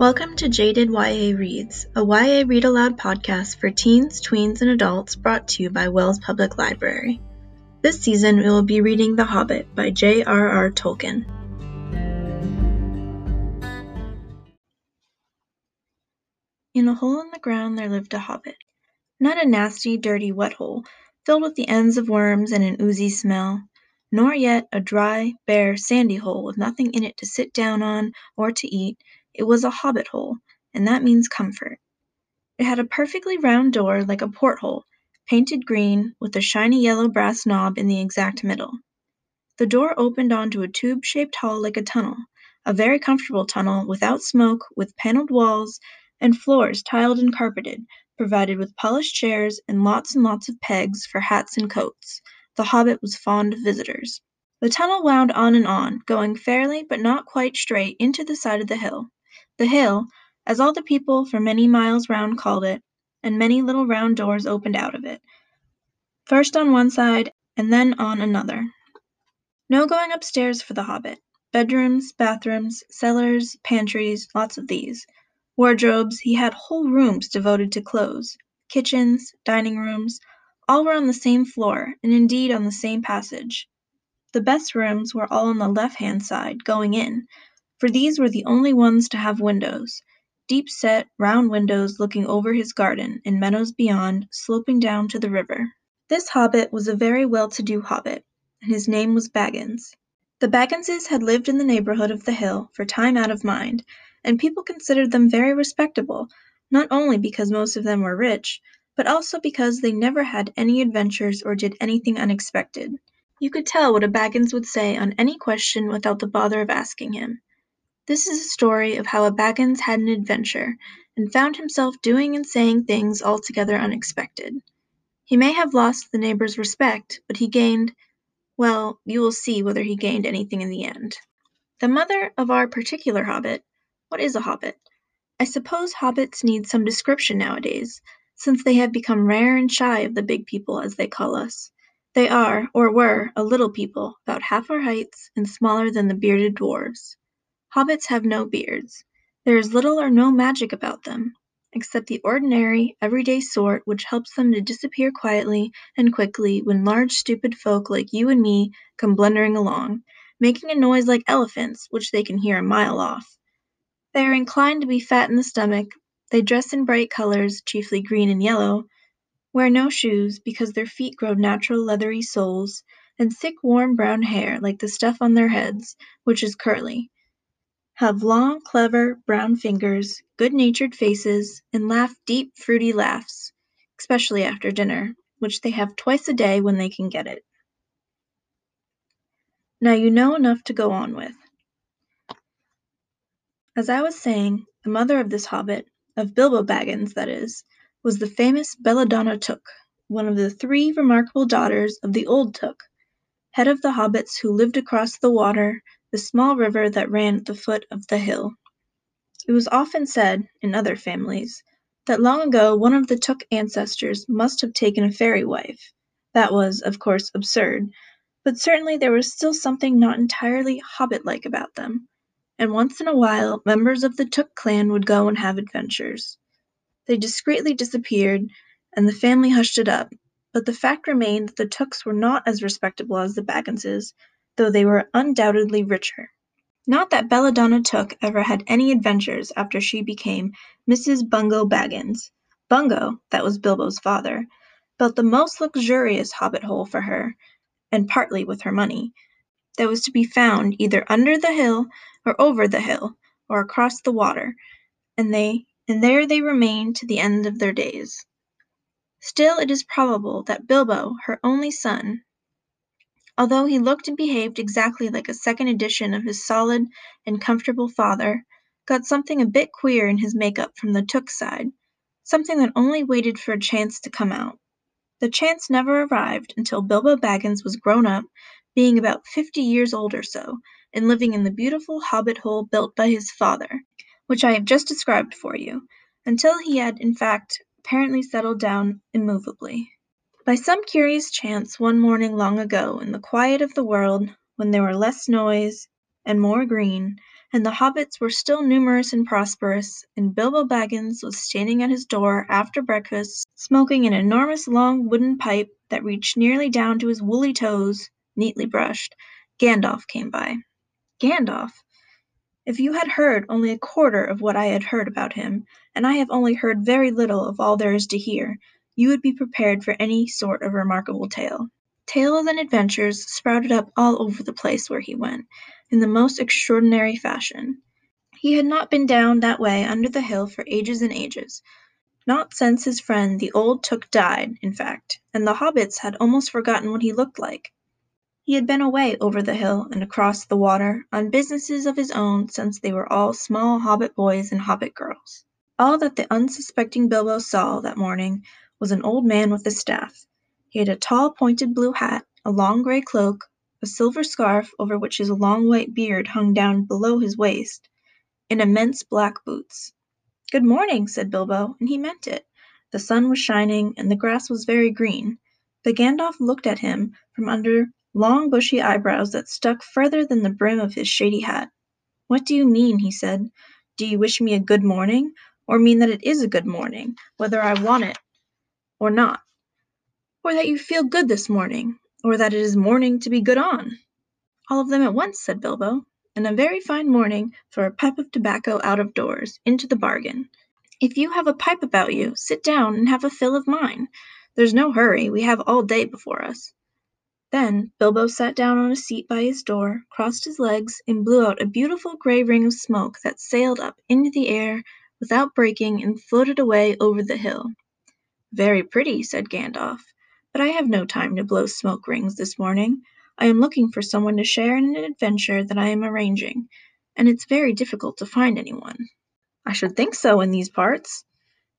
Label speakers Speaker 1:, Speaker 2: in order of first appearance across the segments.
Speaker 1: Welcome to Jaded YA Reads, a YA read aloud podcast for teens, tweens, and adults brought to you by Wells Public Library. This season we will be reading The Hobbit by J.R.R. Tolkien. In a hole in the ground there lived a hobbit. Not a nasty, dirty, wet hole, filled with the ends of worms and an oozy smell, nor yet a dry, bare, sandy hole with nothing in it to sit down on or to eat it was a hobbit hole, and that means comfort. It had a perfectly round door like a porthole, painted green, with a shiny yellow brass knob in the exact middle. The door opened onto a tube shaped hall like a tunnel, a very comfortable tunnel without smoke, with paneled walls and floors tiled and carpeted, provided with polished chairs and lots and lots of pegs for hats and coats. The hobbit was fond of visitors. The tunnel wound on and on, going fairly but not quite straight into the side of the hill. The hill, as all the people for many miles round called it, and many little round doors opened out of it, first on one side and then on another. No going upstairs for the hobbit. Bedrooms, bathrooms, cellars, pantries, lots of these. Wardrobes, he had whole rooms devoted to clothes. Kitchens, dining rooms, all were on the same floor, and indeed on the same passage. The best rooms were all on the left hand side, going in, for these were the only ones to have windows, deep set, round windows looking over his garden and meadows beyond, sloping down to the river. This hobbit was a very well to do hobbit, and his name was Baggins. The Bagginses had lived in the neighbourhood of the hill for time out of mind, and people considered them very respectable, not only because most of them were rich, but also because they never had any adventures or did anything unexpected. You could tell what a Baggins would say on any question without the bother of asking him. This is a story of how a Baggins had an adventure, and found himself doing and saying things altogether unexpected. He may have lost the neighbor's respect, but he gained well, you will see whether he gained anything in the end. The mother of our particular hobbit what is a hobbit? I suppose hobbits need some description nowadays, since they have become rare and shy of the big people, as they call us. They are, or were, a little people, about half our heights, and smaller than the bearded dwarfs. Hobbits have no beards. There is little or no magic about them, except the ordinary, everyday sort which helps them to disappear quietly and quickly when large stupid folk like you and me come blundering along, making a noise like elephants which they can hear a mile off. They are inclined to be fat in the stomach, they dress in bright colours, chiefly green and yellow, wear no shoes, because their feet grow natural leathery soles, and thick warm brown hair like the stuff on their heads, which is curly have long, clever, brown fingers, good natured faces, and laugh deep, fruity laughs, especially after dinner, which they have twice a day when they can get it. Now you know enough to go on with. As I was saying, the mother of this hobbit, of Bilbo Baggins, that is, was the famous Belladonna Took, one of the three remarkable daughters of the old Took, head of the hobbits who lived across the water the small river that ran at the foot of the hill. It was often said, in other families, that long ago one of the Took ancestors must have taken a fairy wife. That was, of course, absurd, but certainly there was still something not entirely hobbit like about them, and once in a while members of the Took clan would go and have adventures. They discreetly disappeared, and the family hushed it up, but the fact remained that the Tooks were not as respectable as the Bagginses, though they were undoubtedly richer. Not that Belladonna Took ever had any adventures after she became Mrs. Bungo Baggins. Bungo, that was Bilbo's father, built the most luxurious hobbit hole for her, and partly with her money, that was to be found either under the hill, or over the hill, or across the water, and they and there they remained to the end of their days. Still it is probable that Bilbo, her only son, Although he looked and behaved exactly like a second edition of his solid and comfortable father, got something a bit queer in his make-up from the Took side, something that only waited for a chance to come out. The chance never arrived until Bilbo Baggins was grown up, being about fifty years old or so, and living in the beautiful hobbit hole built by his father, which I have just described for you, until he had in fact apparently settled down immovably. By some curious chance one morning long ago in the quiet of the world, when there were less noise and more green, and the hobbits were still numerous and prosperous, and Bilbo Baggins was standing at his door after breakfast, smoking an enormous long wooden pipe that reached nearly down to his woolly toes, neatly brushed, Gandalf came by. Gandalf! If you had heard only a quarter of what I had heard about him, and I have only heard very little of all there is to hear, you would be prepared for any sort of remarkable tale. Tales and adventures sprouted up all over the place where he went, in the most extraordinary fashion. He had not been down that way under the hill for ages and ages, not since his friend the old Took died, in fact, and the hobbits had almost forgotten what he looked like. He had been away over the hill and across the water on businesses of his own since they were all small hobbit boys and hobbit girls. All that the unsuspecting Bilbo saw that morning was an old man with a staff. He had a tall pointed blue hat, a long grey cloak, a silver scarf over which his long white beard hung down below his waist, and immense black boots. "Good morning," said Bilbo, and he meant it. The sun was shining, and the grass was very green, but Gandalf looked at him from under long bushy eyebrows that stuck further than the brim of his shady hat. "What do you mean?" he said. "Do you wish me a good morning, or mean that it is a good morning, whether I want it or not? Or that you feel good this morning? or that it is morning to be good on?" "All of them at once," said Bilbo, "and a very fine morning for a pipe of tobacco out of doors, into the bargain. If you have a pipe about you, sit down and have a fill of mine. There's no hurry, we have all day before us." Then Bilbo sat down on a seat by his door, crossed his legs, and blew out a beautiful grey ring of smoke that sailed up into the air without breaking and floated away over the hill. "Very pretty," said Gandalf. But I have no time to blow smoke rings this morning. I am looking for someone to share in an adventure that I am arranging, and it's very difficult to find anyone." "I should think so in these parts.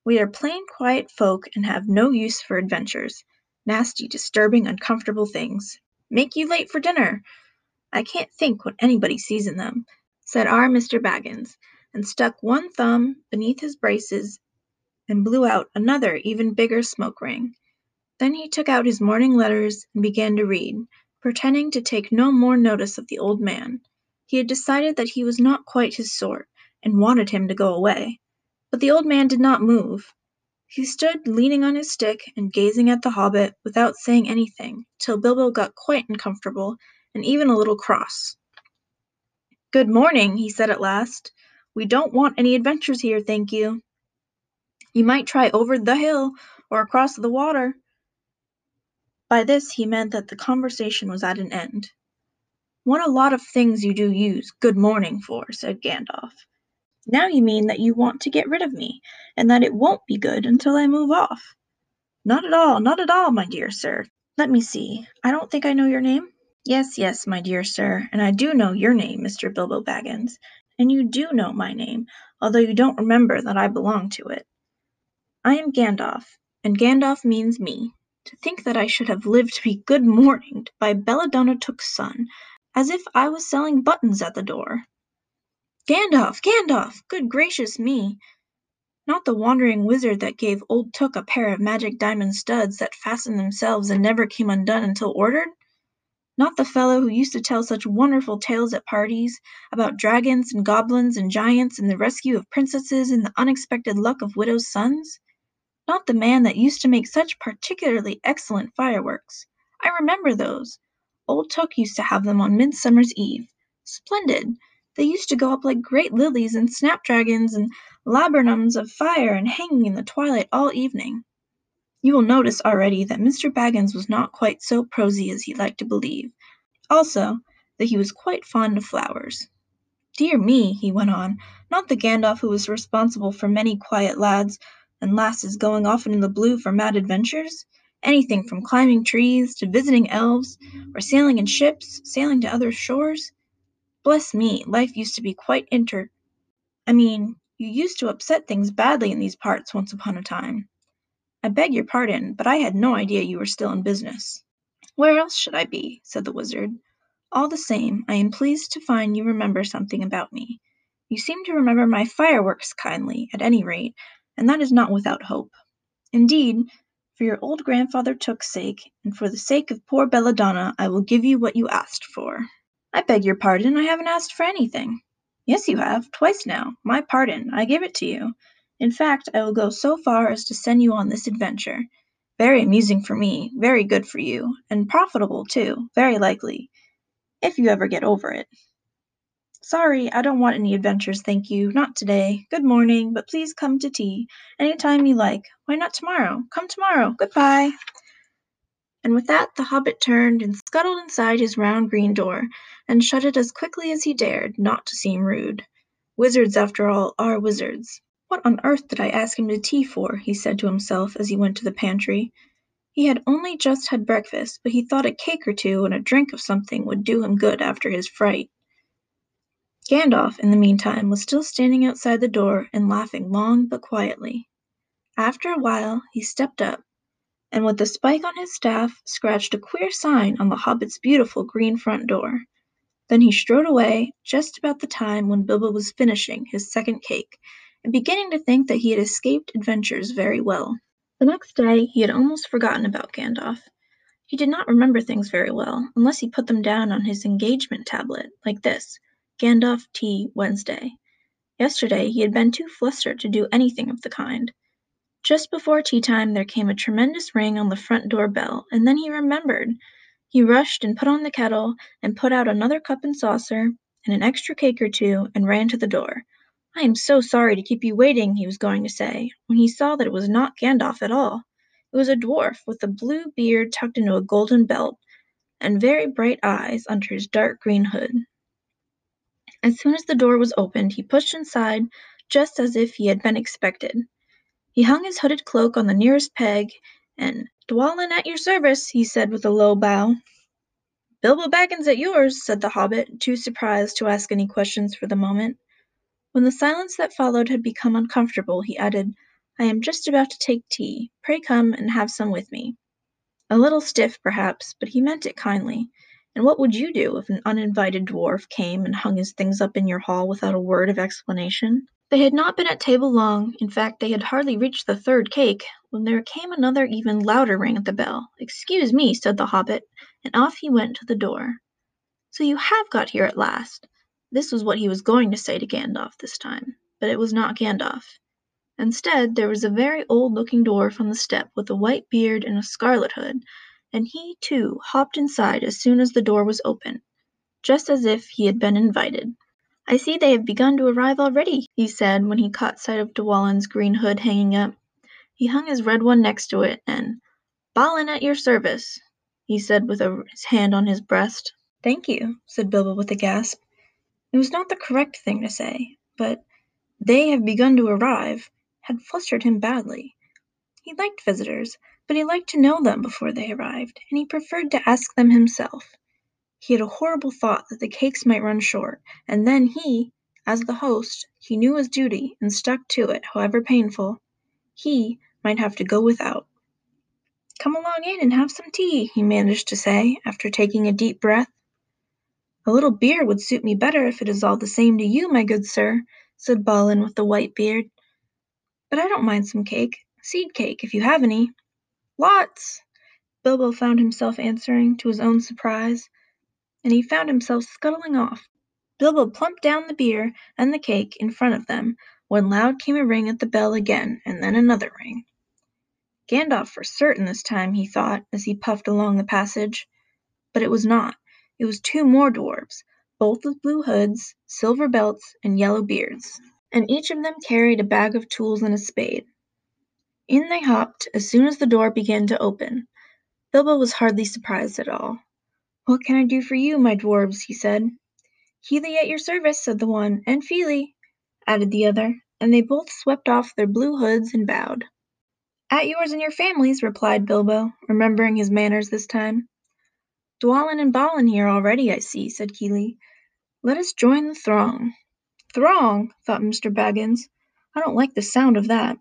Speaker 1: We are plain quiet folk and have no use for adventures. Nasty, disturbing, uncomfortable things. Make you late for dinner! I can't think what anybody sees in them," said our Mr. Baggins, and stuck one thumb beneath his braces and blew out another even bigger smoke ring. Then he took out his morning letters and began to read, pretending to take no more notice of the old man. He had decided that he was not quite his sort, and wanted him to go away. But the old man did not move. He stood leaning on his stick and gazing at the hobbit without saying anything, till Bilbo got quite uncomfortable and even a little cross. "Good morning," he said at last. "We don't want any adventures here, thank you. You might try over the hill or across the water. By this he meant that the conversation was at an end. "What a lot of things you do use good morning' for," said Gandalf. "Now you mean that you want to get rid of me, and that it won't be good until I move off." "Not at all, not at all, my dear sir. Let me see, I don't think I know your name?" "Yes, yes, my dear sir, and I do know your name, Mr. Bilbo Baggins, and you do know my name, although you don't remember that I belong to it. I am Gandalf, and Gandalf means me. To think that I should have lived to be good morninged by Belladonna Took's son, as if I was selling buttons at the door! Gandalf! Gandalf! Good gracious me! Not the wandering wizard that gave old Took a pair of magic diamond studs that fastened themselves and never came undone until ordered? Not the fellow who used to tell such wonderful tales at parties, about dragons and goblins and giants and the rescue of princesses and the unexpected luck of widows' sons? Not the man that used to make such particularly excellent fireworks. I remember those. Old Took used to have them on Midsummer's Eve. Splendid! They used to go up like great lilies and snapdragons and laburnums of fire and hanging in the twilight all evening. You will notice already that Mr. Baggins was not quite so prosy as he liked to believe. Also, that he was quite fond of flowers. Dear me, he went on, not the Gandalf who was responsible for many quiet lads and lasses going off into the blue for mad adventures? Anything from climbing trees to visiting elves, or sailing in ships, sailing to other shores? Bless me, life used to be quite inter I mean, you used to upset things badly in these parts once upon a time. I beg your pardon, but I had no idea you were still in business. Where else should I be? said the wizard. All the same, I am pleased to find you remember something about me. You seem to remember my fireworks kindly, at any rate, and that is not without hope. Indeed, for your old grandfather Took's sake, and for the sake of poor Belladonna, I will give you what you asked for. I beg your pardon, I haven't asked for anything. Yes, you have, twice now. My pardon, I give it to you. In fact, I will go so far as to send you on this adventure. Very amusing for me, very good for you, and profitable, too, very likely, if you ever get over it. Sorry, I don't want any adventures, thank you. Not today. Good morning, but please come to tea any time you like. Why not tomorrow? Come tomorrow. Goodbye. And with that the hobbit turned and scuttled inside his round green door, and shut it as quickly as he dared, not to seem rude. Wizards, after all, are wizards. What on earth did I ask him to tea for? he said to himself as he went to the pantry. He had only just had breakfast, but he thought a cake or two and a drink of something would do him good after his fright. Gandalf, in the meantime, was still standing outside the door and laughing long but quietly. After a while he stepped up, and with the spike on his staff scratched a queer sign on the hobbit's beautiful green front door. Then he strode away just about the time when Bilbo was finishing his second cake and beginning to think that he had escaped adventures very well. The next day he had almost forgotten about Gandalf. He did not remember things very well, unless he put them down on his engagement tablet, like this Gandalf tea Wednesday. Yesterday he had been too flustered to do anything of the kind. Just before tea time there came a tremendous ring on the front door bell, and then he remembered. He rushed and put on the kettle, and put out another cup and saucer, and an extra cake or two, and ran to the door. I am so sorry to keep you waiting, he was going to say, when he saw that it was not Gandalf at all. It was a dwarf with a blue beard tucked into a golden belt, and very bright eyes under his dark green hood. As soon as the door was opened he pushed inside, just as if he had been expected. He hung his hooded cloak on the nearest peg, and "Dwalin at your service," he said with a low bow. "Bilbo Baggins at yours," said the hobbit, too surprised to ask any questions for the moment. When the silence that followed had become uncomfortable, he added, "I am just about to take tea. Pray come and have some with me." A little stiff, perhaps, but he meant it kindly. And what would you do if an uninvited dwarf came and hung his things up in your hall without a word of explanation? They had not been at table long, in fact they had hardly reached the third cake, when there came another even louder ring at the bell. "Excuse me," said the hobbit, and off he went to the door. "So you have got here at last!" This was what he was going to say to Gandalf this time, but it was not Gandalf. Instead, there was a very old looking dwarf on the step with a white beard and a scarlet hood, and he, too, hopped inside as soon as the door was open, just as if he had been invited. "I see they have begun to arrive already," he said when he caught sight of Dwalin's green hood hanging up. He hung his red one next to it, and "Balin at your service," he said with his hand on his breast. "Thank you," said Bilbo with a gasp. It was not the correct thing to say, but "they have begun to arrive" had flustered him badly. He liked visitors, but he liked to know them before they arrived, and he preferred to ask them himself. He had a horrible thought that the cakes might run short, and then he, as the host, he knew his duty and stuck to it, however painful, he might have to go without. "Come along in and have some tea," he managed to say, after taking a deep breath. "A little beer would suit me better if it is all the same to you, my good sir," said Balin with the white beard. "But I don't mind some cake seed cake, if you have any." "Lots!" Bilbo found himself answering, to his own surprise and he found himself scuttling off. Bilbo plumped down the beer and the cake in front of them, when loud came a ring at the bell again, and then another ring. Gandalf for certain this time, he thought, as he puffed along the passage. But it was not. It was two more dwarfs, both with blue hoods, silver belts, and yellow beards, and each of them carried a bag of tools and a spade. In they hopped as soon as the door began to open. Bilbo was hardly surprised at all. "What can I do for you, my dwarfs?" he said. "Kili at your service," said the one, "and Fili," added the other, and they both swept off their blue hoods and bowed. "At yours and your families," replied Bilbo, remembering his manners this time. "Dwalin and Balin here already, I see," said Kili. "Let us join the throng." "Throng!" thought Mr. Baggins. "I don't like the sound of that.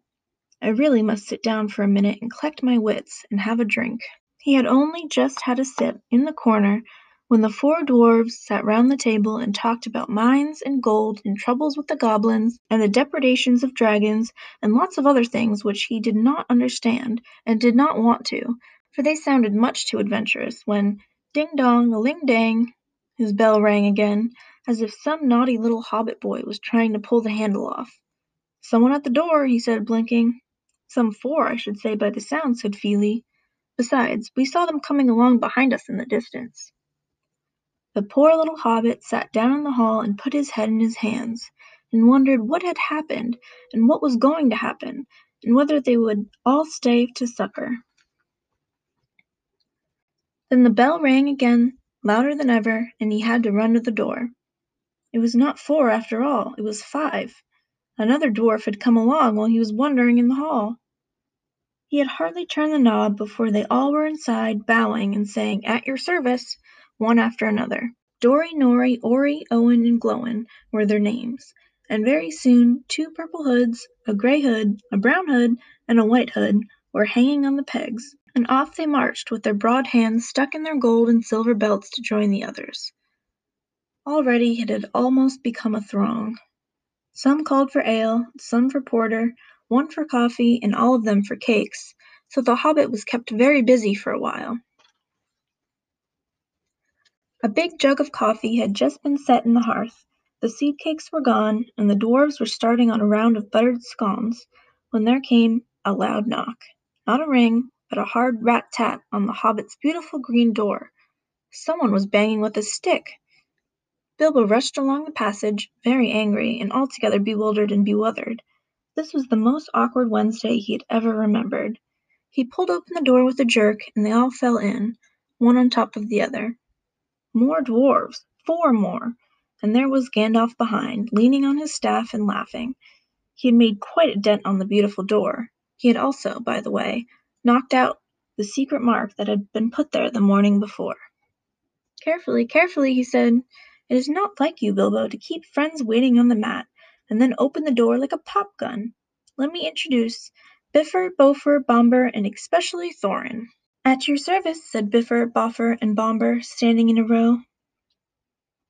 Speaker 1: I really must sit down for a minute and collect my wits, and have a drink." He had only just had a sip, in the corner, when the four dwarfs sat round the table and talked about mines and gold and troubles with the goblins, and the depredations of dragons, and lots of other things which he did not understand, and did not want to, for they sounded much too adventurous, when, ding dong, ling dang, his bell rang again, as if some naughty little hobbit boy was trying to pull the handle off. Someone at the door, he said, blinking. Some four, I should say, by the sound, said Fili. Besides, we saw them coming along behind us in the distance. The poor little hobbit sat down in the hall and put his head in his hands, and wondered what had happened, and what was going to happen, and whether they would all stay to supper. Then the bell rang again, louder than ever, and he had to run to the door. It was not four after all, it was five. Another dwarf had come along while he was wandering in the hall. He had hardly turned the knob before they all were inside, bowing and saying, "At your service," one after another. Dori, Nori, Ori, Oin, and Glóin were their names, and very soon two purple hoods, a grey hood, a brown hood, and a white hood were hanging on the pegs and off they marched with their broad hands stuck in their gold and silver belts to join the others. Already it had almost become a throng. Some called for ale, some for porter, one for coffee, and all of them for cakes, so the hobbit was kept very busy for a while. A big jug of coffee had just been set in the hearth, the seed cakes were gone, and the dwarfs were starting on a round of buttered scones, when there came a loud knock. Not a ring, but a hard rat tat on the hobbit's beautiful green door. Someone was banging with a stick. Bilbo rushed along the passage, very angry, and altogether bewildered and bewildered. This was the most awkward Wednesday he had ever remembered. He pulled open the door with a jerk, and they all fell in, one on top of the other. More dwarfs! Four more! And there was Gandalf behind, leaning on his staff and laughing. He had made quite a dent on the beautiful door. He had also, by the way, knocked out the secret mark that had been put there the morning before. "Carefully, carefully," he said. "It is not like you, Bilbo, to keep friends waiting on the mat, and then open the door like a pop gun. Let me introduce Bifur, Bofur, Bombur, and especially Thorin." "At your service," said Bifur, Bofur, and Bombur, standing in a row.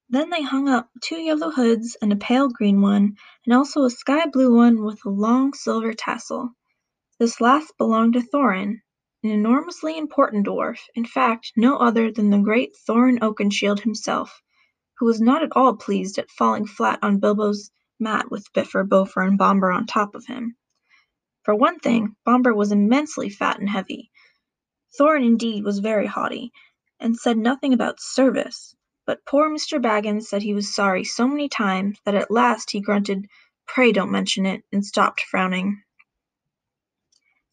Speaker 1: Then they hung up two yellow hoods and a pale green one, and also a sky blue one with a long silver tassel. This last belonged to Thorin, an enormously important dwarf, in fact no other than the great Thorin Oakenshield himself, who was not at all pleased at falling flat on Bilbo's mat with Bifur, Bofur, and Bombur on top of him. For one thing, Bombur was immensely fat and heavy. Thorin indeed was very haughty, and said nothing about service, but poor Mr. Baggins said he was sorry so many times that at last he grunted, "Pray don't mention it," and stopped frowning.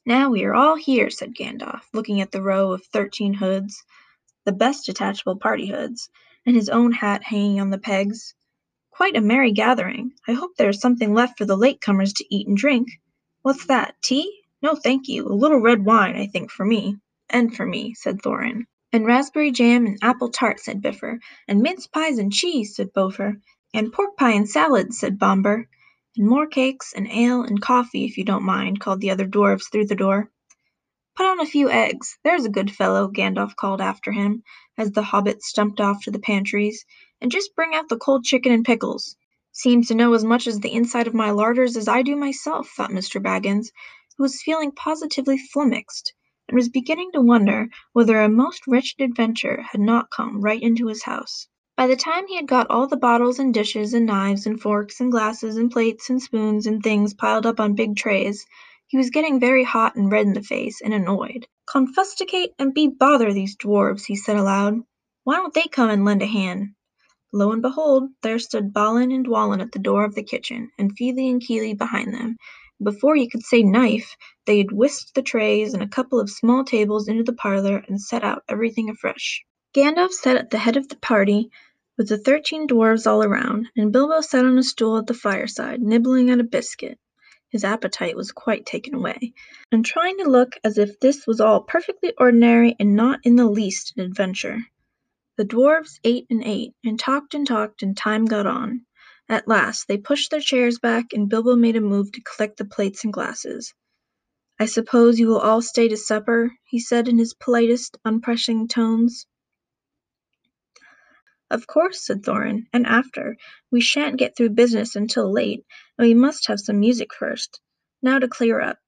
Speaker 1: "Now we are all here," said Gandalf, looking at the row of thirteen hoods the best detachable party hoods and his own hat hanging on the pegs. "Quite a merry gathering. I hope there is something left for the late comers to eat and drink. What's that? Tea? No, thank you. A little red wine, I think, for me." "And for me," said Thorin. "And raspberry jam and apple tart," said Bifur. "And mince pies and cheese," said Bofur. "And pork pie and salad," said Bombur. "And more cakes, and ale, and coffee, if you don't mind," called the other dwarfs through the door. "Put on a few eggs, there's a good fellow," Gandalf called after him, as the hobbits stumped off to the pantries, "and just bring out the cold chicken and pickles." "Seems to know as much of the inside of my larders as I do myself," thought Mr. Baggins, who was feeling positively flummoxed, and was beginning to wonder whether a most wretched adventure had not come right into his house. By the time he had got all the bottles and dishes and knives and forks and glasses and plates and spoons and things piled up on big trays, he was getting very hot and red in the face and annoyed. "Confusticate and be bother these dwarfs," he said aloud. "Why don't they come and lend a hand?" Lo and behold, there stood Balin and Dwalin at the door of the kitchen, and Fili and Kili behind them, before you could say knife, they had whisked the trays and a couple of small tables into the parlour and set out everything afresh. Gandalf sat at the head of the party with the thirteen dwarfs all around, and Bilbo sat on a stool at the fireside, nibbling at a biscuit his appetite was quite taken away and trying to look as if this was all perfectly ordinary and not in the least an adventure. The dwarfs ate and ate, and talked and talked, and time got on. At last they pushed their chairs back, and Bilbo made a move to collect the plates and glasses. "I suppose you will all stay to supper?" he said in his politest, unpressing tones. "Of course," said Thorin, "and after. We shan't get through business until late, and we must have some music first. Now to clear up."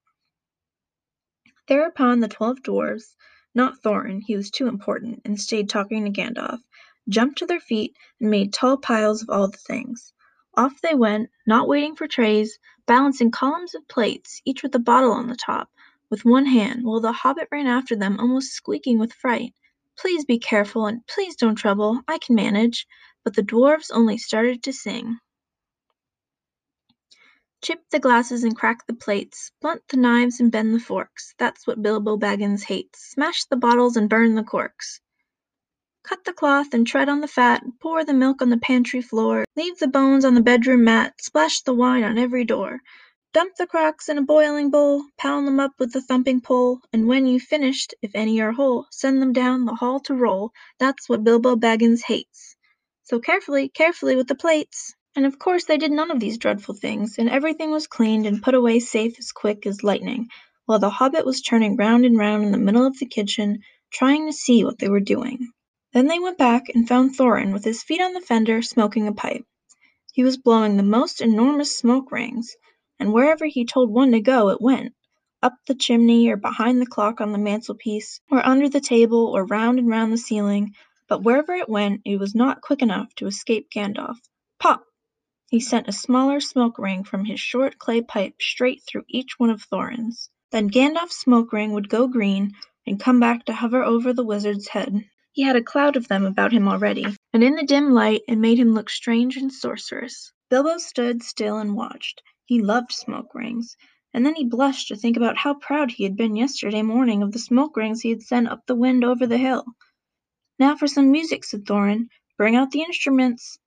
Speaker 1: Thereupon the twelve dwarfs, not Thorin, he was too important, and stayed talking to Gandalf, jumped to their feet, and made tall piles of all the things. Off they went, not waiting for trays, balancing columns of plates, each with a bottle on the top, with one hand, while the Hobbit ran after them almost squeaking with fright. Please be careful, and please don't trouble. I can manage. But the dwarfs only started to sing. Chip the glasses and crack the plates, blunt the knives and bend the forks. That's what Bilbo Baggins hates. Smash the bottles and burn the corks. Cut the cloth and tread on the fat, pour the milk on the pantry floor, leave the bones on the bedroom mat, splash the wine on every door. Dump the crocks in a boiling bowl, pound them up with a thumping pole, and when you've finished, if any are whole, send them down the hall to roll. That's what Bilbo Baggins hates. So carefully, carefully with the plates. And of course they did none of these dreadful things, and everything was cleaned and put away safe as quick as lightning, while the Hobbit was turning round and round in the middle of the kitchen, trying to see what they were doing. Then they went back and found Thorin with his feet on the fender, smoking a pipe. He was blowing the most enormous smoke rings and wherever he told one to go it went, up the chimney or behind the clock on the mantelpiece, or under the table or round and round the ceiling, but wherever it went it was not quick enough to escape Gandalf. Pop! He sent a smaller smoke ring from his short clay pipe straight through each one of Thorin's. Then Gandalf's smoke ring would go green and come back to hover over the wizard's head. He had a cloud of them about him already, and in the dim light it made him look strange and sorcerous. Bilbo stood still and watched. He loved smoke rings, and then he blushed to think about how proud he had been yesterday morning of the smoke rings he had sent up the wind over the hill. "Now for some music," said Thorin. "Bring out the instruments."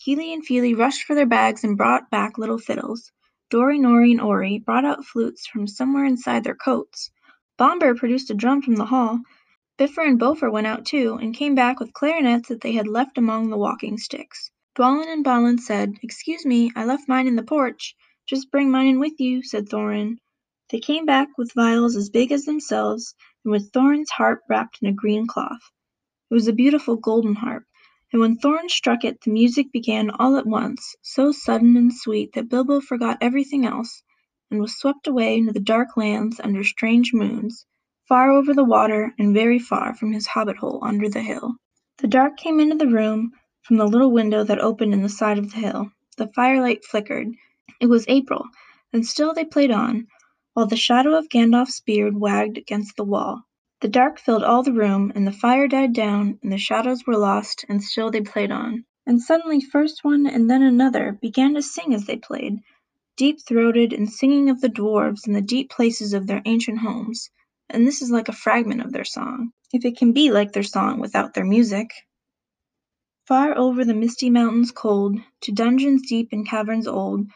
Speaker 1: Kili and Fili rushed for their bags and brought back little fiddles. Dori, Nori, and Ori brought out flutes from somewhere inside their coats. Bombur produced a drum from the hall. Bifur and Bofur went out too, and came back with clarinets that they had left among the walking sticks. Dwalin and Balin said, "Excuse me, I left mine in the porch. "Just bring mine in with you," said Thorin. They came back with viols as big as themselves, and with Thorin's harp wrapped in a green cloth. It was a beautiful golden harp, and when Thorin struck it the music began all at once, so sudden and sweet that Bilbo forgot everything else, and was swept away into the dark lands under strange moons, far over the water and very far from his hobbit hole under the hill. The dark came into the room from the little window that opened in the side of the hill. The firelight flickered. It was April, and still they played on, while the shadow of Gandalf's beard wagged against the wall. The dark filled all the room, and the fire died down, and the shadows were lost, and still they played on. And suddenly first one and then another began to sing as they played, deep throated and singing of the dwarfs in the deep places of their ancient homes. And this is like a fragment of their song, if it can be like their song without their music. Far over the misty mountains cold, to dungeons deep and caverns old,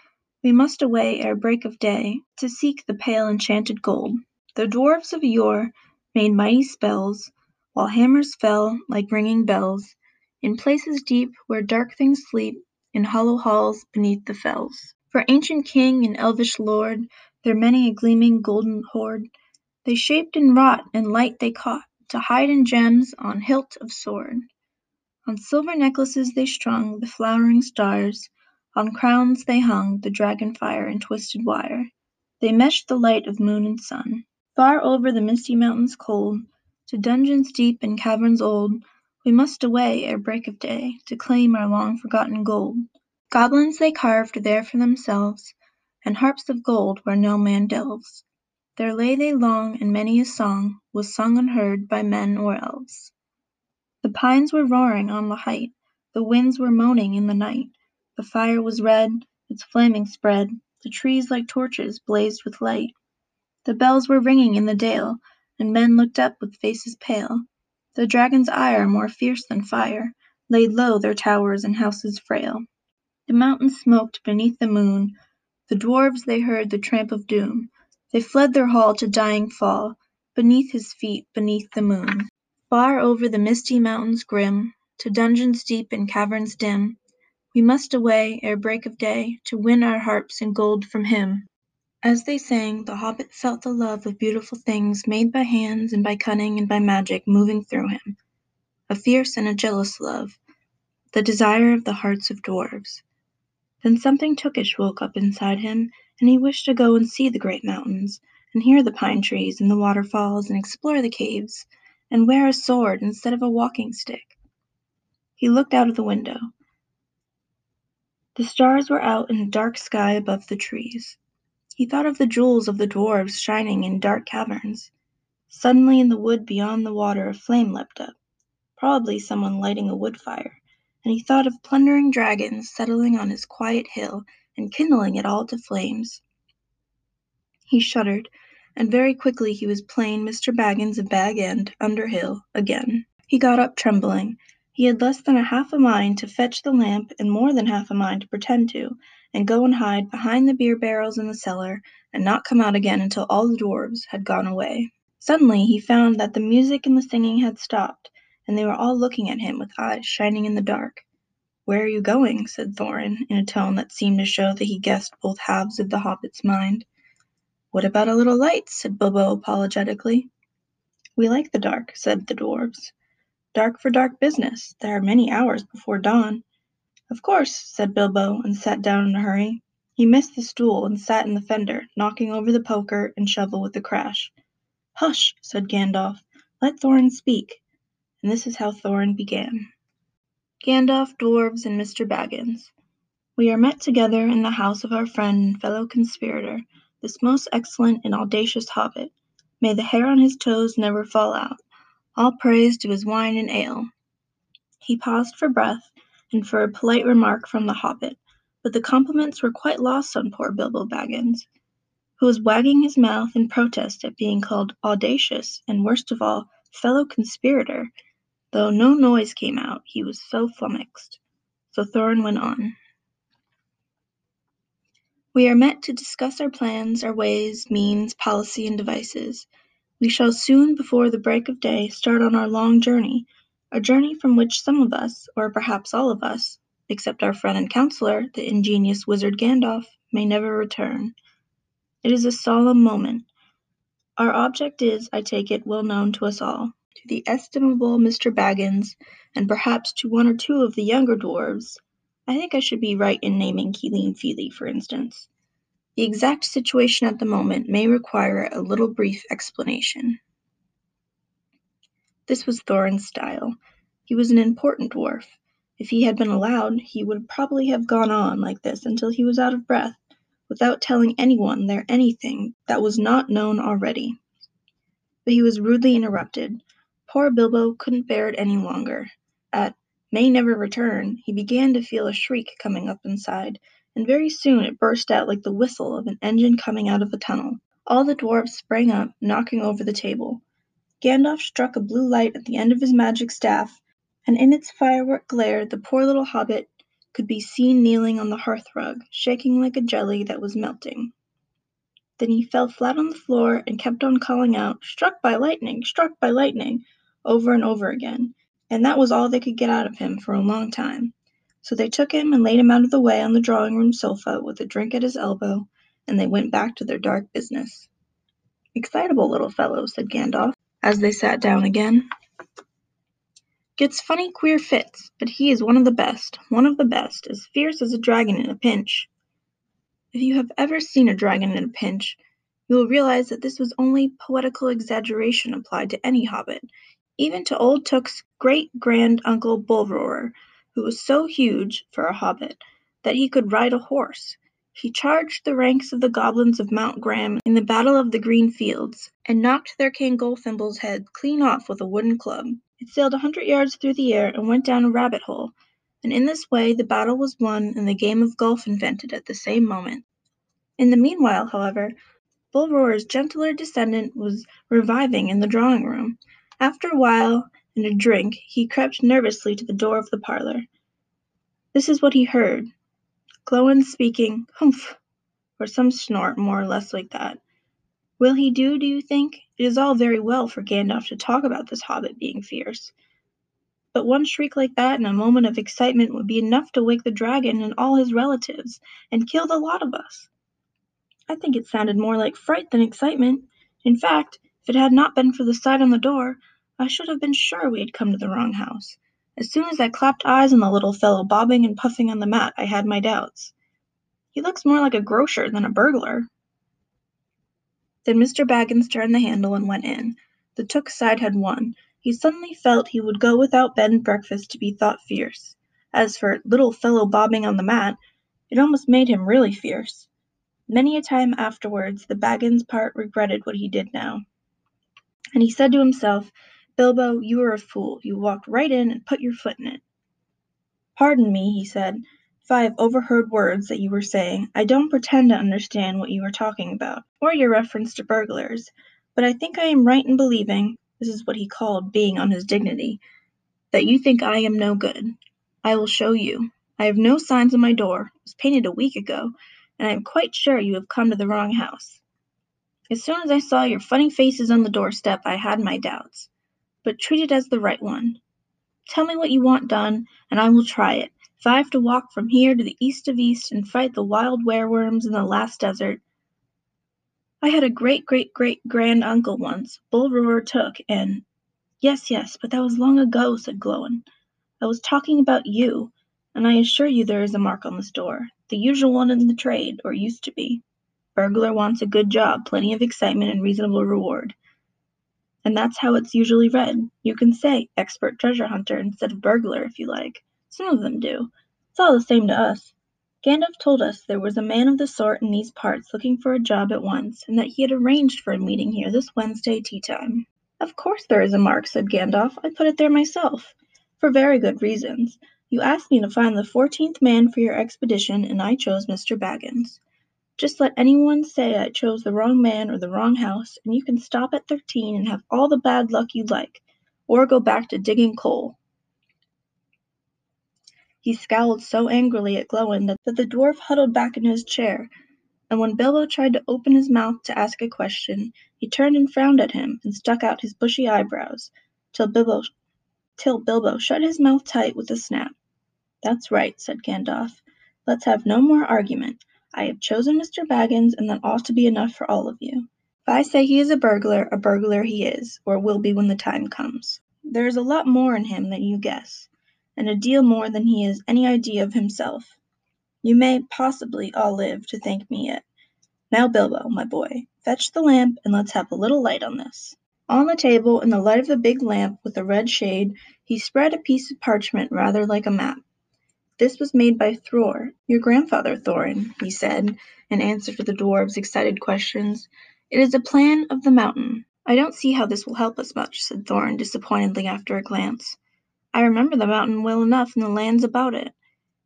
Speaker 1: we must away ere break of day, To seek the pale enchanted gold. The dwarfs of yore made mighty spells, While hammers fell like ringing bells, In places deep where dark things sleep, In hollow halls beneath the fells. For ancient king and elvish lord, There many a gleaming golden hoard, They shaped and wrought, and light they caught, To hide in gems on hilt of sword. On silver necklaces they strung The flowering stars. On crowns they hung the dragon fire and twisted wire. They meshed the light of moon and sun. Far over the misty mountains cold, To dungeons deep and caverns old, We must away ere break of day, To claim our long forgotten gold. Goblins they carved there for themselves, And harps of gold where no man delves. There lay they long, and many a song Was sung unheard by men or elves. The pines were roaring on the height, The winds were moaning in the night. The fire was red, its flaming spread, The trees like torches blazed with light. The bells were ringing in the dale, And men looked up with faces pale. The dragon's ire, more fierce than fire, Laid low their towers and houses frail. The mountains smoked beneath the moon, The dwarfs they heard the tramp of doom, They fled their hall to dying fall, Beneath his feet, beneath the moon. Far over the misty mountains grim, To dungeons deep and caverns dim. We must away ere break of day To win our harps and gold from him. As they sang, the hobbit felt the love of beautiful things made by hands and by cunning and by magic moving through him. A fierce and a jealous love, the desire of the hearts of dwarfs. Then something tookish woke up inside him, and he wished to go and see the great mountains, and hear the pine trees and the waterfalls, and explore the caves, and wear a sword instead of a walking stick. He looked out of the window. The stars were out in a dark sky above the trees. He thought of the jewels of the dwarfs shining in dark caverns. Suddenly in the wood beyond the water a flame leapt up, probably someone lighting a wood fire, and he thought of plundering dragons settling on his quiet hill and kindling it all to flames. He shuddered, and very quickly he was playing Mr. Baggins of Bag End, Underhill, again. He got up trembling. He had less than a half a mind to fetch the lamp and more than half a mind to pretend to, and go and hide behind the beer barrels in the cellar, and not come out again until all the dwarfs had gone away. Suddenly he found that the music and the singing had stopped, and they were all looking at him with eyes shining in the dark. Where are you going? said Thorin, in a tone that seemed to show that he guessed both halves of the hobbit's mind. What about a little light? said Bilbo apologetically. We like the dark, said the dwarfs. Dark for dark business. There are many hours before dawn. Of course, said Bilbo, and sat down in a hurry. He missed the stool and sat in the fender, knocking over the poker and shovel with a crash. Hush, said Gandalf. Let Thorin speak. And this is how Thorin began. Gandalf, Dwarves, and Mr. Baggins. We are met together in the house of our friend and fellow conspirator, this most excellent and audacious hobbit. May the hair on his toes never fall out. All praise to his wine and ale. He paused for breath and for a polite remark from the hobbit, but the compliments were quite lost on poor Bilbo Baggins, who was wagging his mouth in protest at being called audacious and, worst of all, fellow conspirator Though no noise came out, he was so flummoxed. So Thorin went on. We are met to discuss our plans, our ways, means, policy, and devices. We shall soon, before the break of day, start on our long journey, a journey from which some of us, or perhaps all of us, except our friend and counselor, the ingenious wizard Gandalf, may never return. It is a solemn moment. Our object is, I take it, well known to us all to the estimable Mr. Baggins, and perhaps to one or two of the younger dwarfs I think I should be right in naming Keeleen Fili, for instance. The exact situation at the moment may require a little brief explanation. This was Thorin's style. He was an important dwarf. If he had been allowed, he would probably have gone on like this until he was out of breath, without telling anyone there anything that was not known already. But he was rudely interrupted. Poor Bilbo couldn't bear it any longer. At "may never return," he began to feel a shriek coming up inside, and very soon it burst out like the whistle of an engine coming out of a tunnel. All the dwarfs sprang up, knocking over the table. Gandalf struck a blue light at the end of his magic staff, and in its firework glare the poor little hobbit could be seen kneeling on the hearth rug, shaking like a jelly that was melting. Then he fell flat on the floor and kept on calling out, "Struck by lightning! Struck by lightning!" over and over again, and that was all they could get out of him for a long time. So they took him and laid him out of the way on the drawing room sofa with a drink at his elbow, and they went back to their dark business. Excitable little fellow, said Gandalf, as they sat down again. Gets funny queer fits, but he is one of the best, one of the best, as fierce as a dragon in a pinch. If you have ever seen a dragon in a pinch, you will realize that this was only poetical exaggeration applied to any hobbit, even to old Took's great-grand-uncle Bullroarer, who was so huge, for a hobbit, that he could ride a horse. He charged the ranks of the goblins of Mount Gram in the Battle of the Green Fields, and knocked their King Golfimbul's head clean off with a wooden club. It sailed a hundred yards through the air and went down a rabbit hole, and in this way the battle was won and the game of golf invented at the same moment. In the meanwhile, however, Bullroarer's gentler descendant was reviving in the drawing room. After a while and a drink he crept nervously to the door of the parlour. This is what he heard Glóin speaking "Humph!" or some snort more or less like that. Will he do, do you think? It is all very well for Gandalf to talk about this hobbit being fierce. But one shriek like that in a moment of excitement would be enough to wake the dragon and all his relatives, and kill the lot of us. I think it sounded more like fright than excitement. In fact, if it had not been for the sight on the door, I should have been sure we had come to the wrong house. As soon as I clapped eyes on the little fellow bobbing and puffing on the mat, I had my doubts. He looks more like a grocer than a burglar. Then Mr. Baggins turned the handle and went in. The Took side had won, he suddenly felt he would go without bed and breakfast to be thought fierce. As for little fellow bobbing on the mat, it almost made him really fierce. Many a time afterwards the Baggins part regretted what he did now. And he said to himself, Bilbo, you are a fool. You walked right in and put your foot in it. Pardon me, he said, if I have overheard words that you were saying. I don't pretend to understand what you are talking about, or your reference to burglars, but I think I am right in believing this is what he called being on his dignity that you think I am no good. I will show you. I have no signs on my door. It was painted a week ago, and I am quite sure you have come to the wrong house. As soon as I saw your funny faces on the doorstep, I had my doubts, but treat it as the right one. Tell me what you want done, and I will try it. If I have to walk from here to the east of east and fight the wild wereworms in the last desert, I had a great great great grand uncle once, Bullroarer Took, and Yes, yes, but that was long ago, said Glóin. I was talking about you, and I assure you there is a mark on this door, the usual one in the trade, or used to be. Burglar wants a good job, plenty of excitement, and reasonable reward. And that's how it's usually read. You can say expert treasure hunter instead of burglar if you like. Some of them do. It's all the same to us. Gandalf told us there was a man of the sort in these parts looking for a job at once, and that he had arranged for a meeting here this Wednesday tea time. Of course there is a mark, said Gandalf. I put it there myself. For very good reasons. You asked me to find the fourteenth man for your expedition, and I chose Mr. Baggins. Just let anyone say I chose the wrong man or the wrong house, and you can stop at thirteen and have all the bad luck you like, or go back to digging coal. He scowled so angrily at Glóin that the dwarf huddled back in his chair, and when Bilbo tried to open his mouth to ask a question, he turned and frowned at him and stuck out his bushy eyebrows, till Bilbo till Bilbo shut his mouth tight with a snap. That's right, said Gandalf. Let's have no more argument. I have chosen Mr. Baggins, and that ought to be enough for all of you. If I say he is a burglar, a burglar he is, or will be when the time comes. There is a lot more in him than you guess, and a deal more than he has any idea of himself. You may, possibly, all live to thank me yet. Now, Bilbo, my boy, fetch the lamp, and let's have a little light on this. On the table, in the light of the big lamp with a red shade, he spread a piece of parchment rather like a map. This was made by Thror, your grandfather, Thorin, he said, in answer to the dwarf's excited questions. It is a plan of the mountain. I don't see how this will help us much, said Thorin disappointedly after a glance. I remember the mountain well enough and the lands about it,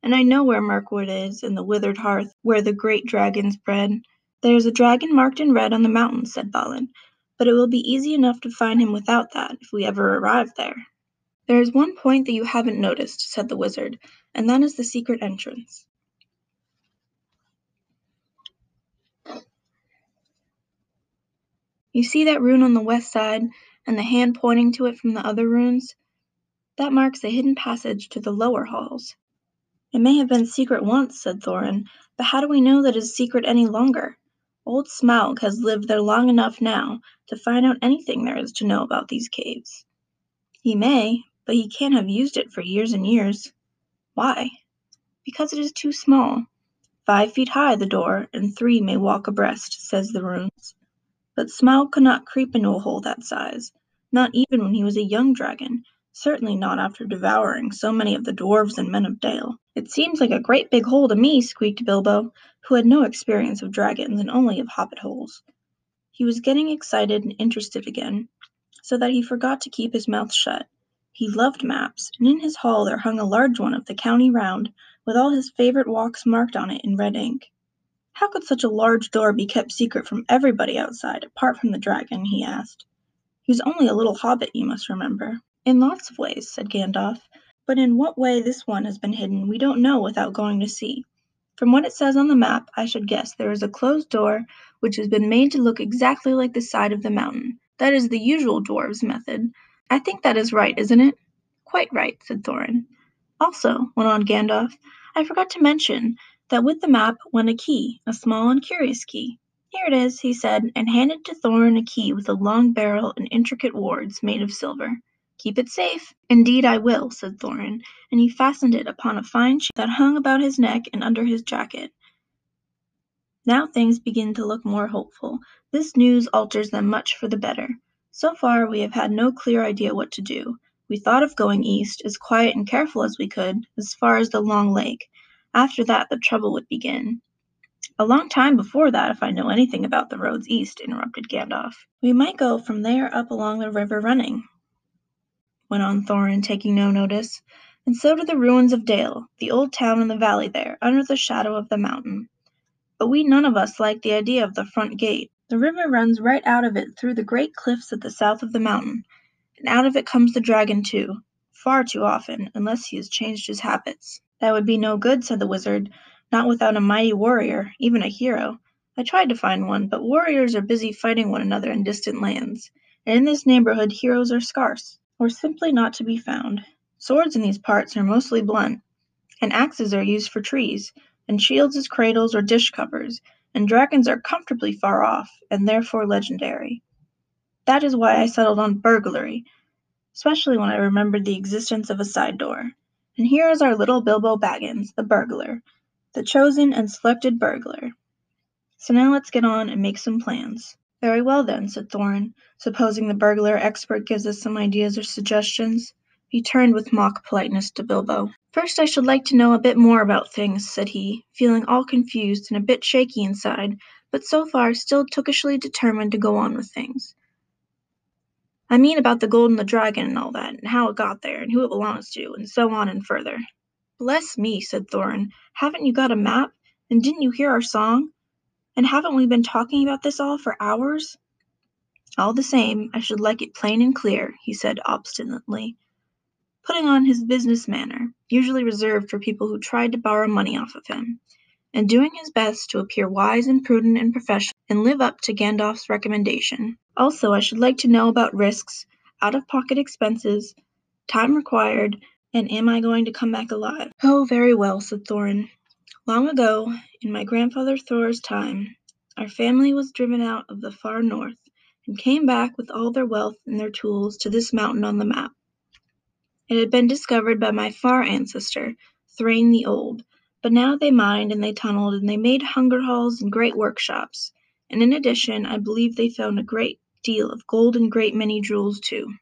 Speaker 1: and I know where Mirkwood is, and the Withered Heath where the great dragons bred. There is a dragon marked in red on the mountain, said Balin, but it will be easy enough to find him without that, if we ever arrive there. There is one point that you haven't noticed, said the wizard, and that is the secret entrance. You see that rune on the west side, and the hand pointing to it from the other runes? That marks a hidden passage to the lower halls. It may have been secret once, said Thorin, but how do we know that it is secret any longer? Old Smaug has lived there long enough now to find out anything there is to know about these caves. He may, but he can't have used it for years and years. Why? Because it is too small. Five feet high the door, and three may walk abreast, says the runes. But Smaug could not creep into a hole that size, not even when he was a young dragon, certainly not after devouring so many of the dwarfs and men of Dale. It seems like a great big hole to me, squeaked Bilbo, who had no experience of dragons and only of hobbit holes. He was getting excited and interested again, so that he forgot to keep his mouth shut. He loved maps, and in his hall there hung a large one of the county round, with all his favorite walks marked on it in red ink. How could such a large door be kept secret from everybody outside, apart from the dragon? he asked. He was only a little hobbit, you must remember. In lots of ways, said Gandalf, but in what way this one has been hidden we don't know without going to see. From what it says on the map, I should guess there is a closed door which has been made to look exactly like the side of the mountain. That is the usual dwarves' method. I think that is right, isn't it? Quite right, said Thorin. Also, went on Gandalf, I forgot to mention that with the map went a key, a small and curious key. Here it is, he said, and handed to Thorin a key with a long barrel and intricate wards made of silver. Keep it safe. Indeed I will, said Thorin, and he fastened it upon a fine chain that hung about his neck and under his jacket. Now things begin to look more hopeful. This news alters them much for the better. So far we have had no clear idea what to do. We thought of going east, as quiet and careful as we could, as far as the long lake. After that the trouble would begin. A long time before that, if I know anything about the roads east, interrupted Gandalf. We might go from there up along the river running, went on Thorin, taking no notice, and so to the ruins of Dale, the old town in the valley there, under the shadow of the mountain. But we none of us like the idea of the front gate. The river runs right out of it through the great cliffs at the south of the mountain, and out of it comes the dragon too, far too often, unless he has changed his habits. That would be no good, said the wizard, not without a mighty warrior, even a hero. I tried to find one, but warriors are busy fighting one another in distant lands, and in this neighborhood heroes are scarce, or simply not to be found. Swords in these parts are mostly blunt, and axes are used for trees, and shields as cradles or dish covers, and dragons are comfortably far off, and therefore legendary. That is why I settled on burglary, especially when I remembered the existence of a side door. And here is our little Bilbo Baggins, the burglar, the chosen and selected burglar. So now let's get on and make some plans. Very well then, said Thorin, supposing the burglar expert gives us some ideas or suggestions. He turned with mock politeness to Bilbo. First I should like to know a bit more about things, said he, feeling all confused and a bit shaky inside, but so far still tookishly determined to go on with things. I mean about the gold and the dragon and all that, and how it got there, and who it belongs to, and so on and further. Bless me, said Thorin, haven't you got a map? And didn't you hear our song? And haven't we been talking about this all for hours? All the same, I should like it plain and clear, he said obstinately putting on his business manner, usually reserved for people who tried to borrow money off of him, and doing his best to appear wise and prudent and professional and live up to Gandalf's recommendation. Also, I should like to know about risks, out of pocket expenses, time required, and am I going to come back alive? Oh, very well, said Thorin. Long ago, in my grandfather Thror's time, our family was driven out of the far north and came back with all their wealth and their tools to this mountain on the map. It had been discovered by my far ancestor, Thrain the Old, but now they mined and they tunneled and they made hunger halls and great workshops, and in addition I believe they found a great deal of gold and great many jewels too.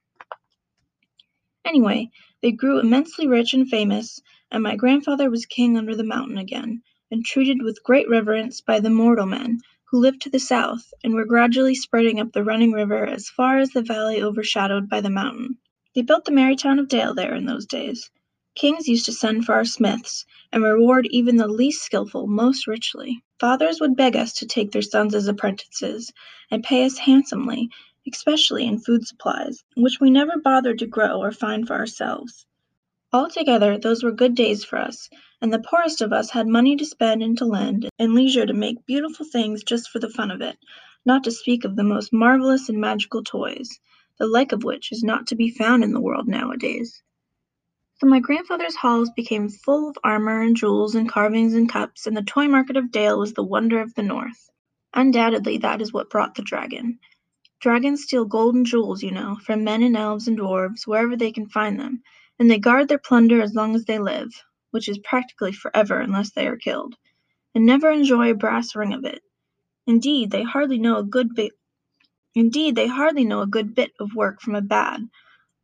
Speaker 1: Anyway, they grew immensely rich and famous, and my grandfather was king under the mountain again, and treated with great reverence by the mortal men who lived to the south and were gradually spreading up the running river as far as the valley overshadowed by the mountain. They built the merry town of Dale there in those days. Kings used to send for our smiths, and reward even the least skilful most richly. Fathers would beg us to take their sons as apprentices, and pay us handsomely, especially in food supplies, which we never bothered to grow or find for ourselves. Altogether, those were good days for us, and the poorest of us had money to spend and to lend, and leisure to make beautiful things just for the fun of it, not to speak of the most marvelous and magical toys the like of which is not to be found in the world nowadays. So my grandfather's halls became full of armor and jewels and carvings and cups, and the toy market of Dale was the wonder of the north. Undoubtedly that is what brought the dragon. Dragons steal gold and jewels, you know, from men and elves and dwarfs, wherever they can find them, and they guard their plunder as long as they live, which is practically forever unless they are killed, and never enjoy a brass ring of it. Indeed, they hardly know a good Indeed, they hardly know a good bit of work from a bad,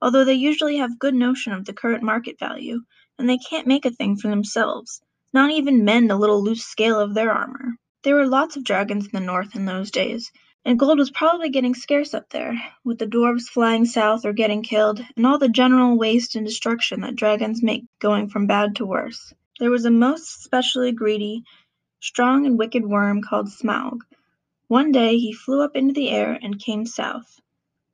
Speaker 1: although they usually have good notion of the current market value, and they can't make a thing for themselves, not even mend a little loose scale of their armor. There were lots of dragons in the north in those days, and gold was probably getting scarce up there, with the dwarfs flying south or getting killed, and all the general waste and destruction that dragons make going from bad to worse. There was a most specially greedy, strong and wicked worm called Smaug, one day he flew up into the air and came south.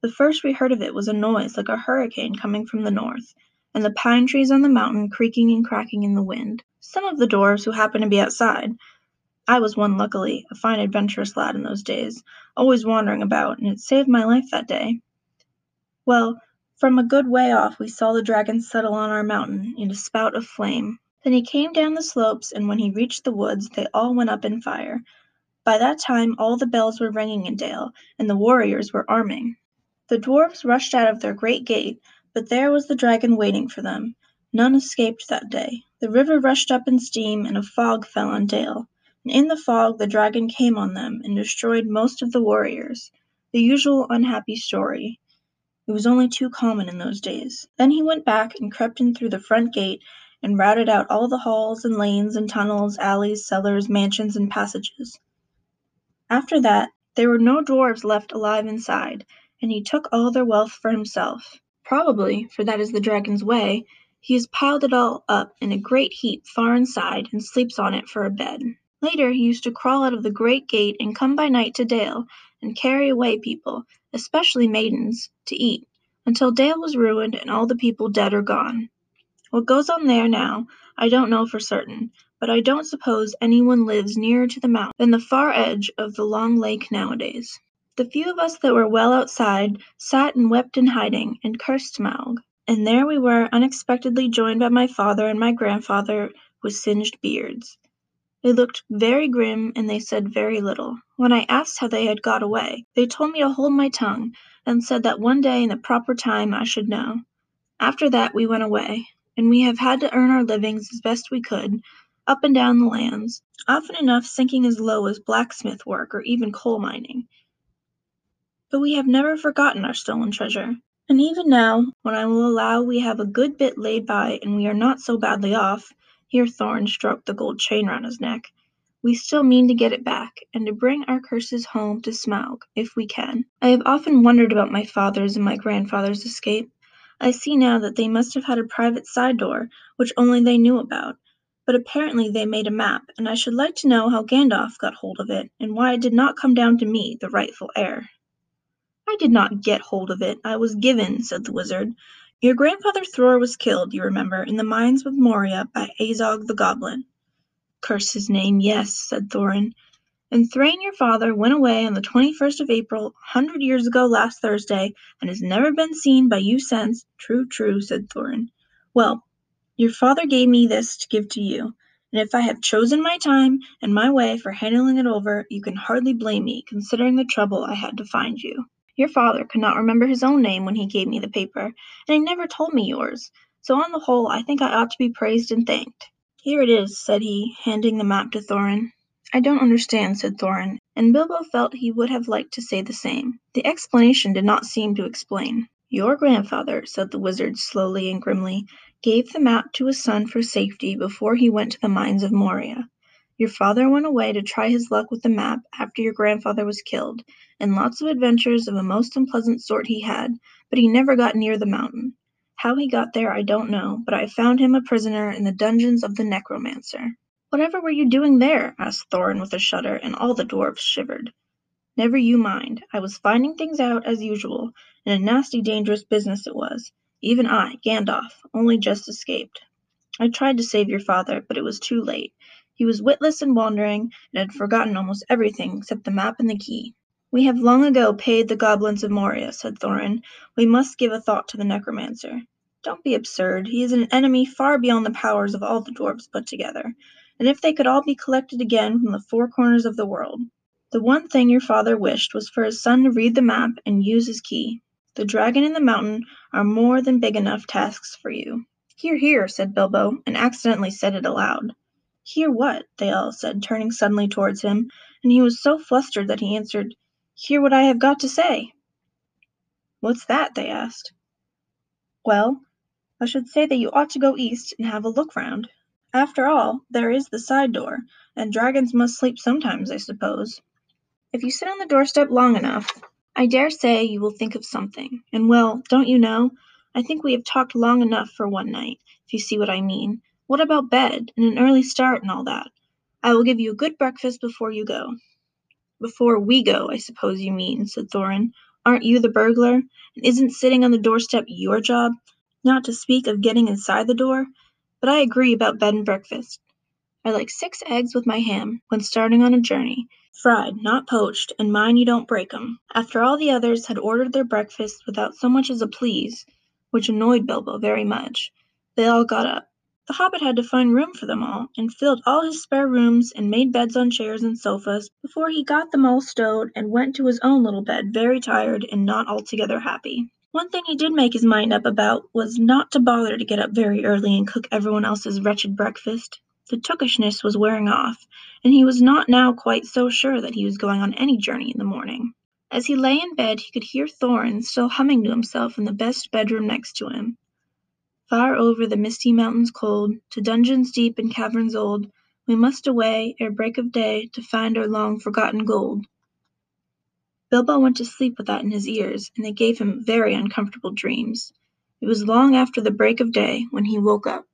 Speaker 1: The first we heard of it was a noise like a hurricane coming from the north, and the pine trees on the mountain creaking and cracking in the wind. Some of the dwarfs who happened to be outside I was one luckily, a fine adventurous lad in those days, always wandering about, and it saved my life that day. Well, from a good way off we saw the dragon settle on our mountain in a spout of flame. Then he came down the slopes, and when he reached the woods they all went up in fire. By that time all the bells were ringing in Dale, and the warriors were arming. The dwarfs rushed out of their great gate, but there was the dragon waiting for them. None escaped that day. The river rushed up in steam, and a fog fell on Dale. And in the fog the dragon came on them, and destroyed most of the warriors. The usual unhappy story. It was only too common in those days. Then he went back and crept in through the front gate and routed out all the halls and lanes and tunnels, alleys, cellars, mansions, and passages. After that, there were no dwarfs left alive inside, and he took all their wealth for himself. Probably, for that is the dragon's way, he has piled it all up in a great heap far inside and sleeps on it for a bed. Later he used to crawl out of the great gate and come by night to Dale and carry away people, especially maidens, to eat, until Dale was ruined and all the people dead or gone. What goes on there now I don't know for certain, but I don't suppose anyone lives nearer to the mountain than the far edge of the long lake nowadays. The few of us that were well outside sat and wept in hiding, and cursed Smaug. And there we were unexpectedly joined by my father and my grandfather with singed beards. They looked very grim and they said very little. When I asked how they had got away, they told me to hold my tongue, and said that one day in the proper time I should know. After that we went away, and we have had to earn our livings as best we could, up and down the lands, often enough sinking as low as blacksmith work or even coal mining. But we have never forgotten our stolen treasure. And even now, when I will allow we have a good bit laid by and we are not so badly off, here Thorin stroked the gold chain round his neck. We still mean to get it back, and to bring our curses home to Smaug, if we can. I have often wondered about my father's and my grandfather's escape. I see now that they must have had a private side door, which only they knew about. But apparently they made a map, and I should like to know how Gandalf got hold of it, and why it did not come down to me, the rightful heir. I did not get hold of it, I was given, said the wizard. Your grandfather Thror was killed, you remember, in the mines of Moria by Azog the Goblin. Curse his name, yes, said Thorin. And Thrain your father went away on the twenty-first of April, a hundred years ago last Thursday, and has never been seen by you since. True, true, said Thorin. Well, your father gave me this to give to you, and if I have chosen my time and my way for handling it over, you can hardly blame me, considering the trouble I had to find you. Your father could not remember his own name when he gave me the paper, and he never told me yours, so on the whole I think I ought to be praised and thanked. Here it is, said he, handing the map to Thorin. I don't understand, said Thorin, and Bilbo felt he would have liked to say the same. The explanation did not seem to explain. Your grandfather, said the wizard slowly and grimly, gave the map to his son for safety before he went to the mines of Moria. Your father went away to try his luck with the map after your grandfather was killed, and lots of adventures of a most unpleasant sort he had, but he never got near the mountain. How he got there I don't know, but I found him a prisoner in the dungeons of the necromancer. Whatever were you doing there? asked Thorin with a shudder, and all the dwarfs shivered. Never you mind. I was finding things out as usual, and a nasty dangerous business it was. Even I, Gandalf, only just escaped. I tried to save your father, but it was too late. He was witless and wandering, and had forgotten almost everything except the map and the key. We have long ago paid the goblins of Moria, said Thorin. We must give a thought to the necromancer. Don't be absurd. He is an enemy far beyond the powers of all the dwarfs put together, and if they could all be collected again from the four corners of the world. The one thing your father wished was for his son to read the map and use his key. The dragon and the mountain are more than big enough tasks for you. Hear, hear, said Bilbo, and accidentally said it aloud. "Hear what?" they all said, turning suddenly towards him, and he was so flustered that he answered, "Hear what I have got to say." "What's that?" they asked. "Well, I should say that you ought to go east and have a look round. After all, there is the side door, and dragons must sleep sometimes, I suppose. If you sit on the doorstep long enough, I dare say you will think of something, and well, don't you know, I think we have talked long enough for one night, if you see what I mean. What about bed, and an early start and all that? I will give you a good breakfast before you go." "Before we go, I suppose you mean," said Thorin. "Aren't you the burglar, and isn't sitting on the doorstep your job, not to speak of getting inside the door? But I agree about bed and breakfast. I like six eggs with my ham, when starting on a journey, fried, not poached, and mind you don't break 'em." After all the others had ordered their breakfast without so much as a "please," which annoyed Bilbo very much, they all got up. The Hobbit had to find room for them all, and filled all his spare rooms and made beds on chairs and sofas before he got them all stowed and went to his own little bed very tired and not altogether happy. One thing he did make his mind up about was not to bother to get up very early and cook everyone else's wretched breakfast. The tookishness was wearing off, and he was not now quite so sure that he was going on any journey in the morning. As he lay in bed he could hear Thorin still humming to himself in the best bedroom next to him. Far over the misty mountains cold, To dungeons deep and caverns old, We must away ere break of day To find our long forgotten gold. Bilbo went to sleep with that in his ears, and it gave him very uncomfortable dreams. It was long after the break of day when he woke up.